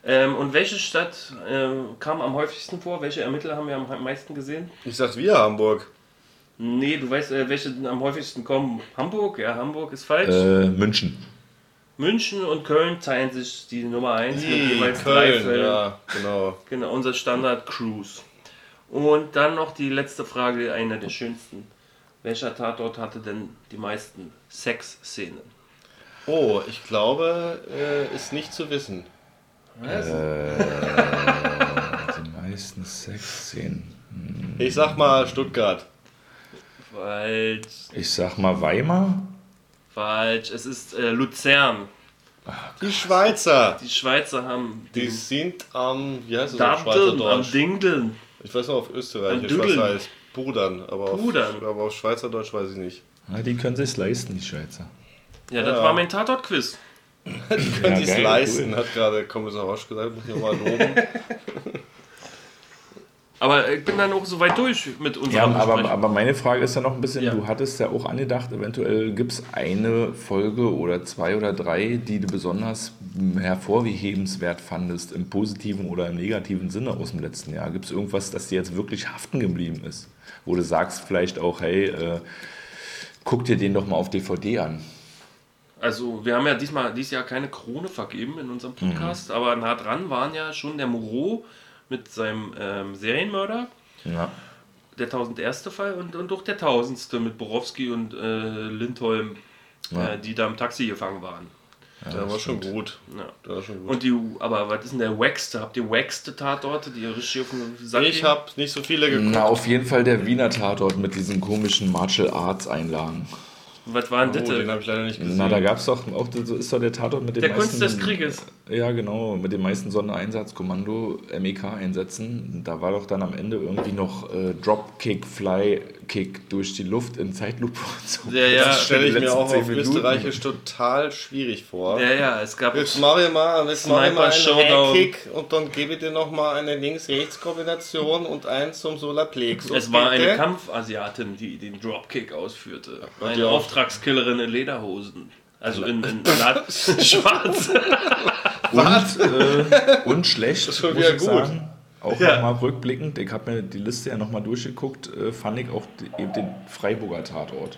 Ähm, und welche Stadt ähm, kam am häufigsten vor? Welche Ermittler haben wir am meisten gesehen? Ich sag wir Hamburg. Nee, du weißt, äh, welche am häufigsten kommen. Hamburg? Ja, Hamburg ist falsch. Äh, München. München und Köln teilen sich die Nummer 1 mit Die jeweils drei Köln, Fällen. ja, genau. Genau, unser Standard Cruise. Und dann noch die letzte Frage, eine der schönsten. Welcher Tatort hatte denn die meisten Sexszenen? Oh, ich glaube, äh, ist nicht zu wissen. *laughs* Die meisten Sexszenen. Ich sag mal Stuttgart. Falsch, Ich sag mal Weimar. Falsch. Es ist äh, Luzern. Die Schweizer. Die Schweizer haben Die den sind am, wie heißt es auf Dabdeln, am Schweizerdeutsch? Dingeln. Ich weiß noch auf Österreichisch, was heißt Pudern, aber auf, Pudern. aber auf Schweizerdeutsch weiß ich nicht. Na, die können sich's leisten, die Schweizer. Ja, das Ja. war mein Tatort-Quiz. *laughs* Können Sie es geil, leisten, cool. hat gerade Kommissar Roche gesagt, muss ich nochmal loben. *laughs* Aber ich bin dann auch soweit durch mit Ja, unserem aber, Besprechung. aber meine Frage ist ja noch ein bisschen, Ja. du hattest ja auch angedacht, eventuell gibt es eine Folge oder zwei oder drei, die du besonders hervorhebenswert fandest, im positiven oder im negativen Sinne aus dem letzten Jahr. Gibt es irgendwas, das dir jetzt wirklich haften geblieben ist? Wo du sagst vielleicht auch, hey, äh, guck dir den doch mal auf DVD an. Also, wir haben ja diesmal dieses Jahr keine Krone vergeben in unserem Mhm. Podcast, aber nah dran waren ja schon der Moreau mit seinem ähm, Serienmörder, Ja. der 1001. Fall und, und auch der 1000. mit Borowski und äh, Lindholm, Ja. äh, die da im Taxi gefangen waren. Der war schon gut. Ja. Der war schon gut. Und die, aber was ist denn der Waxte? Habt ihr Waxte Tatorte, die ihr richtig auf den Sack ich habe nicht so viele geguckt. Na, auf jeden Fall der Wiener Tatort mit diesen komischen Martial Arts Einlagen. Was war denn Oh, das? den habe ich leider nicht gesehen. Na, da gab es doch auch, das ist doch der Tatort mit den Der meisten... Kunst des Krieges. Ja, genau, mit den meisten Sondereinsatzkommando, MEK-Einsätzen. Da war doch dann am Ende irgendwie noch äh, Dropkick, Fly-Kick durch die Luft in Zeitlupe und so. Ja, ja. das stelle ich mir auch auf Minuten. Österreichisch total schwierig vor. Ja, ja, es gab. Jetzt mache ich mal, jetzt mache ich mal einen Showdown. Kick und dann gebe ich dir nochmal eine Links-Rechts-Kombination und eins zum Solarplexus. Es war eine. Kampfasiatin, die den Dropkick ausführte. die Eine Auftragskillerin in Lederhosen. Also in, in *laughs* schwarz. Und, äh, und schlecht, ist schon muss wieder ich gut. sagen. Auch Ja. nochmal rückblickend, ich habe mir die Liste ja nochmal durchgeguckt, äh, fand ich auch die, eben den Freiburger Tatort.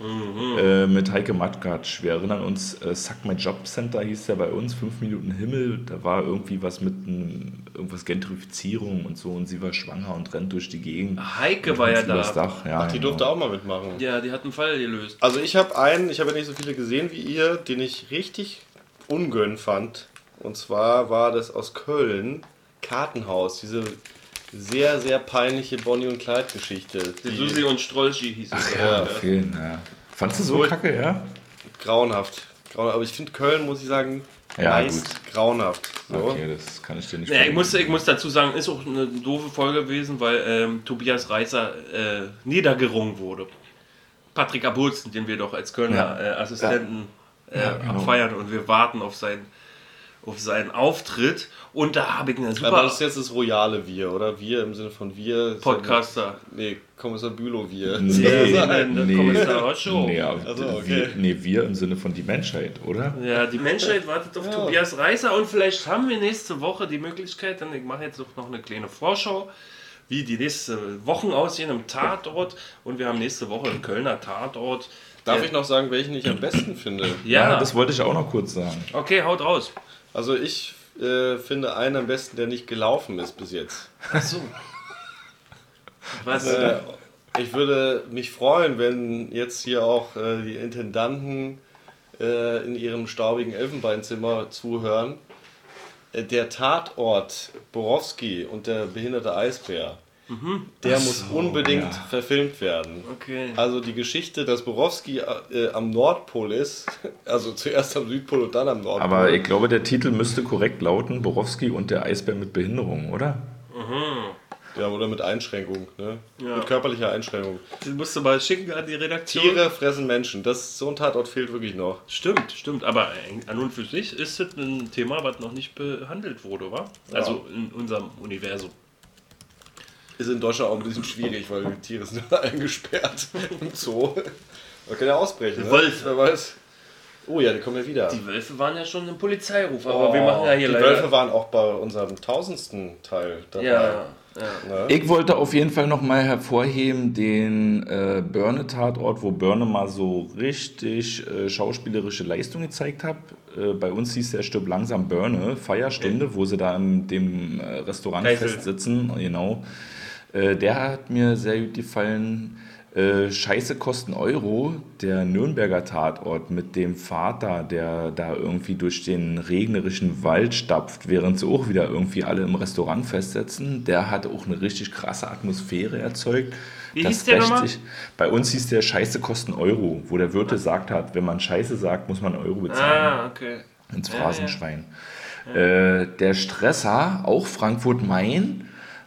Mhm. Äh, mit Heike Matkatsch. Wir erinnern uns, äh, Suck My Job Center hieß ja bei uns, 5 Minuten Himmel. Da war irgendwie was mit einem, irgendwas Gentrifizierung und so und sie war schwanger und rennt durch die Gegend. Heike war ja da. Dach. Ja, Ach, die genau. durfte auch mal mitmachen. Ja, die hat einen Fall gelöst. Also ich habe einen, ich habe ja nicht so viele gesehen wie ihr, den ich richtig ungönn fand. Und zwar war das aus Köln, Kartenhaus, diese sehr, sehr peinliche Bonnie und Clyde Geschichte. Die Susi und Strolchi hieß es. Ja, auf jeden, ja. Fandst du so Wohl- kacke, ja? grauenhaft. grauenhaft. Aber ich finde Köln, muss ich sagen, Ja, meist grauenhaft. So. Okay, das kann ich dir nicht Ja, ich, muss, ich muss dazu sagen, ist auch eine doofe Folge gewesen, weil ähm, Tobias Reißer äh, niedergerungen wurde. Patrick Abulzen, den wir doch als Kölner Ja. äh, Assistenten äh, Ja, genau. abfeiern und wir warten auf seinen, auf seinen Auftritt. Und da habe ich eine Aber super das ist jetzt das royale Wir, oder? Wir im Sinne von Wir. Podcaster. Nee, Kommissar Bülow Wir. Nee, Ja, *laughs* nein, das Kommissar Rotschow. nee, aber Also, okay. wir, nee, wir im Sinne von die Menschheit, oder? Ja, die Menschheit wartet auf Ja. Tobias Reißer und vielleicht haben wir nächste Woche die Möglichkeit, denn ich mache jetzt auch noch eine kleine Vorschau, wie die nächsten Wochen aussehen im Tatort und wir haben nächste Woche einen Kölner Tatort. Darf ich noch sagen, welchen ich am besten finde? Ja, das wollte ich auch noch kurz sagen. okay, haut raus. Also ich äh, finde einen am besten, der nicht gelaufen ist bis jetzt. Ach so. Was? Äh, ich würde mich freuen, wenn jetzt hier auch äh, die Intendanten äh, in ihrem staubigen Elfenbeinzimmer zuhören. Äh, der Tatort Borowski und der behinderte Eisbär, der muss unbedingt ja. verfilmt werden. Okay. Also die Geschichte, dass Borowski äh, am Nordpol ist, *laughs* also zuerst am Südpol und dann am Nordpol. Aber ich glaube, der Titel müsste korrekt lauten: Borowski und der Eisbär mit Behinderung, oder? ja, oder mit Einschränkung, ne? Ja. Mit körperlicher Einschränkung. Den musst du mal schicken an die Redaktion. Tiere fressen Menschen. Das, so ein Tatort fehlt wirklich noch. Stimmt, stimmt. Aber an und für sich ist das ein Thema, was noch nicht behandelt wurde, wa? Also in unserem Universum. Ist in Deutschland auch ein bisschen schwierig, weil die Tiere sind *laughs* alle eingesperrt im Zoo. Man kann ja ausbrechen. Ne? Wölfe. Wer weiß. Oh ja, die kommen ja wieder. Die Wölfe waren ja schon im Polizeiruf, aber wir machen ja hier die leider. Wölfe waren auch bei unserem tausendsten Teil dabei. ja, ja. Ne? Ich wollte auf jeden Fall nochmal hervorheben den äh, Börne-Tatort, wo Börne mal so richtig äh, schauspielerische Leistung gezeigt hat. Äh, bei uns hieß der Stirb langsam Börne, Feierstunde, wo sie da in dem äh, Restaurant Geisel. festsitzen. Genau. Äh, der hat mir sehr gut gefallen. Äh, Scheiße kosten Euro, der Nürnberger Tatort mit dem Vater, der da irgendwie durch den regnerischen Wald stapft, während sie auch wieder irgendwie alle im Restaurant festsetzen. Der hat auch eine richtig krasse Atmosphäre erzeugt. Wie Das hieß der nochmal? Bei uns hieß der Scheiße kosten Euro, wo der Wirt gesagt hat, wenn man Scheiße sagt, muss man Euro bezahlen Ah, okay. ins Ja, Phrasenschwein. Äh, der Stresser, auch Frankfurt-Main,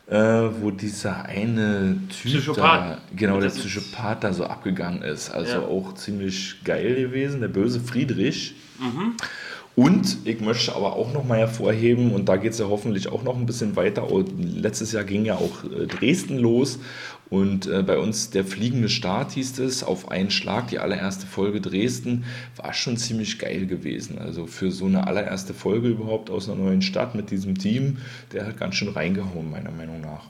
äh, wo dieser eine Typ Psychopath. da, genau, der Psychopath da so abgegangen ist. Also Ja. auch ziemlich geil gewesen, der böse Friedrich. Mhm. Und ich möchte aber auch noch mal hervorheben, und da geht es ja hoffentlich auch noch ein bisschen weiter. Und Letztes Jahr ging ja auch äh, Dresden los. Und äh, bei uns der fliegende Start hieß es, auf einen Schlag, die allererste Folge Dresden, war schon ziemlich geil gewesen. Also für so eine allererste Folge überhaupt aus einer neuen Stadt mit diesem Team, der hat ganz schön reingehauen, meiner Meinung nach.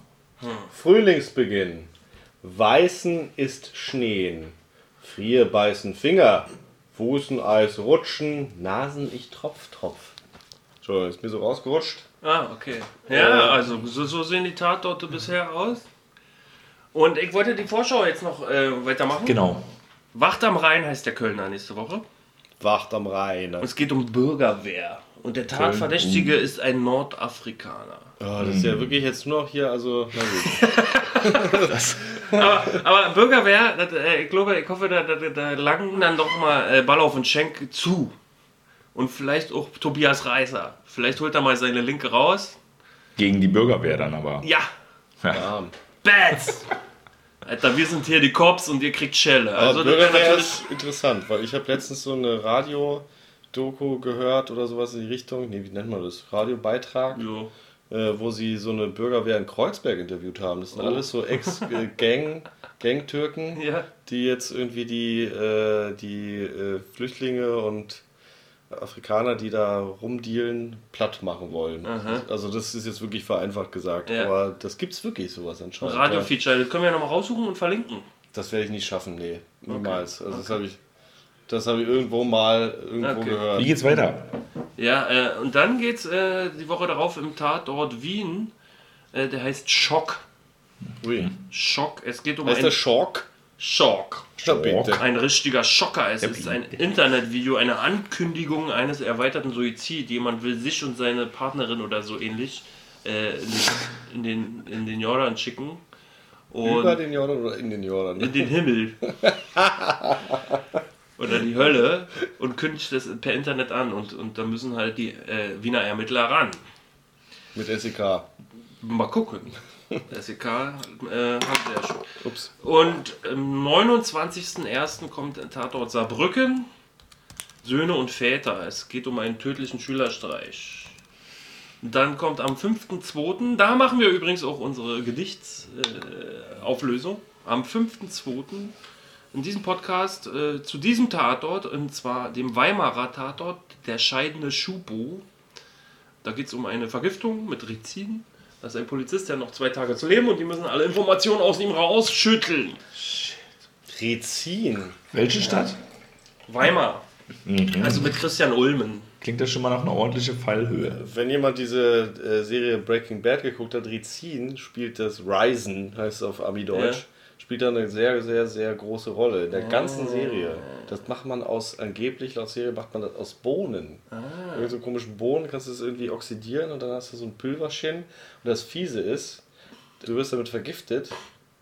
Frühlingsbeginn. Weißen ist Schneen. Frier beißen Finger. Fußen Eis rutschen. Nasen ich tropf tropf. Entschuldigung, ist mir so rausgerutscht. Ah, okay. Ja, also so, so sehen die Tatorte bisher aus. Und ich wollte die Vorschau jetzt noch äh, weitermachen. Genau. Wacht am Rhein heißt der Kölner nächste Woche. Wacht am Rhein. Und es geht um Bürgerwehr. Und der Tatverdächtige ist ein Nordafrikaner. Oh, das ist ja wirklich jetzt nur noch hier, also, na gut. *laughs* Aber, aber Bürgerwehr, das, äh, ich glaube, ich hoffe, da, da, da langen dann doch mal äh, Ballauf und Schenk zu. Und vielleicht auch Tobias Reißer. Vielleicht holt er mal seine Linke raus. Gegen die Bürgerwehr dann aber. Ja, Ja. Bats! Alter, wir sind hier die Cops und ihr kriegt Schelle. Aber Also, das wär Bürgerwehr natürlich. ist interessant, weil ich habe letztens so eine Radio-Doku gehört oder sowas in die Richtung, nee, wie nennt man das? Radiobeitrag, Jo. äh, wo sie so eine Bürgerwehr in Kreuzberg interviewt haben. Das sind Oh. alles so Ex-Gang, *laughs* Gang-Türken, Ja. die jetzt irgendwie die, äh, die äh, Flüchtlinge und Afrikaner, die da rumdealen, platt machen wollen. Aha. Also das ist jetzt wirklich vereinfacht gesagt, Ja. aber das gibt's wirklich sowas anscheinend. Radio-Feature, das können wir ja nochmal raussuchen und verlinken. Das werde ich nicht schaffen, nee, niemals. Also das habe ich, das habe ich irgendwo mal irgendwo Okay. gehört. Wie geht's weiter? Ja, äh, und dann geht's äh, die Woche darauf im Tatort Wien. Äh, der heißt Schock. Ui. Schock. Es geht um Heißt einen der Schock? Schock. Ein richtiger Schocker. Es ist ein Internetvideo, eine Ankündigung eines erweiterten Suizid. Jemand will sich und seine Partnerin oder so ähnlich äh, in, den, in, den, in den Jordan schicken. Und Über den Jordan oder in den Jordan? in den Himmel. *laughs* oder die Hölle und kündigt das per Internet an. Und, und da müssen halt die äh, Wiener Ermittler ran. Mit SEK. Mal gucken. SEK äh, hat ja schon. Ups. Und am 29.01. kommt der Tatort Saarbrücken. Söhne und Väter. Es geht um einen tödlichen Schülerstreich. Dann kommt am 5.2. Da machen wir übrigens auch unsere Gedichtsauflösung. Äh, am 5.2. in diesem Podcast äh, zu diesem Tatort, und zwar dem Weimarer Tatort, der scheidende Schubo. Da geht es um eine Vergiftung mit Rizin. Das ist ein Polizist, der noch zwei Tage zu leben und die müssen alle Informationen aus ihm rausschütteln. Rezin. Welche Stadt? Weimar. Also mit Christian Ulmen. Klingt das schon mal nach einer ordentlichen Fallhöhe. Wenn jemand diese äh, Serie Breaking Bad geguckt hat, Rizin spielt das Ryzen, heißt es auf Ami-Deutsch, Ja. Spielt da eine sehr, sehr, sehr große Rolle in der Ah. ganzen Serie. Das macht man aus, angeblich laut Serie macht man das aus Bohnen. Ah. Mit so komischen Bohnen kannst du es irgendwie oxidieren und dann hast du so ein Pülverchen. Und das Fiese ist, du wirst damit vergiftet,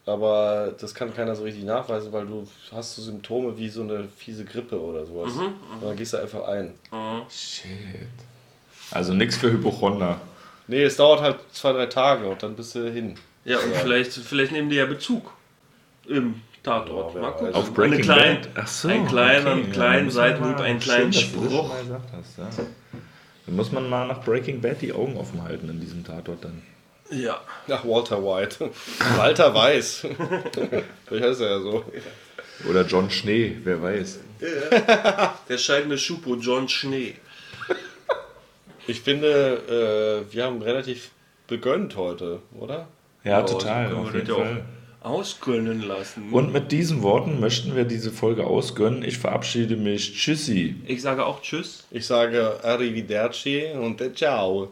aber das kann keiner so richtig nachweisen, weil du hast so Symptome wie so eine fiese Grippe oder sowas. Mhm, und dann gehst du einfach ein. Shit. Also nichts für Hypochonder. Nee, es dauert halt zwei, drei Tage und dann bist du hin. Ja, und vielleicht, vielleicht nehmen die ja Bezug im Tatort. Ja, Mal gucken. weiß. Auf Breaking Eine klein- Bad. Ach so, einen kleinen- okay. kleinen Ja, Seitenhieb, einen kleinen Schön, Spruch. hast, ja. Dann muss man mal nach Breaking Bad die Augen offen halten in diesem Tatort dann. Ja. Ach, Walter White. *laughs* Walter Weiß. *laughs* Vielleicht heißt er ja so. Oder John Schnee, wer weiß. Der scheidende Schupo John Schnee. Ich finde, äh, wir haben relativ begönnt heute, oder? Ja, Ja, total. so können Auf jeden Fall. Ausgönnen lassen. Und mit diesen Worten möchten wir diese Folge ausgönnen. Ich verabschiede mich. Tschüssi. ich sage auch Tschüss. Ich sage Arrivederci und ciao.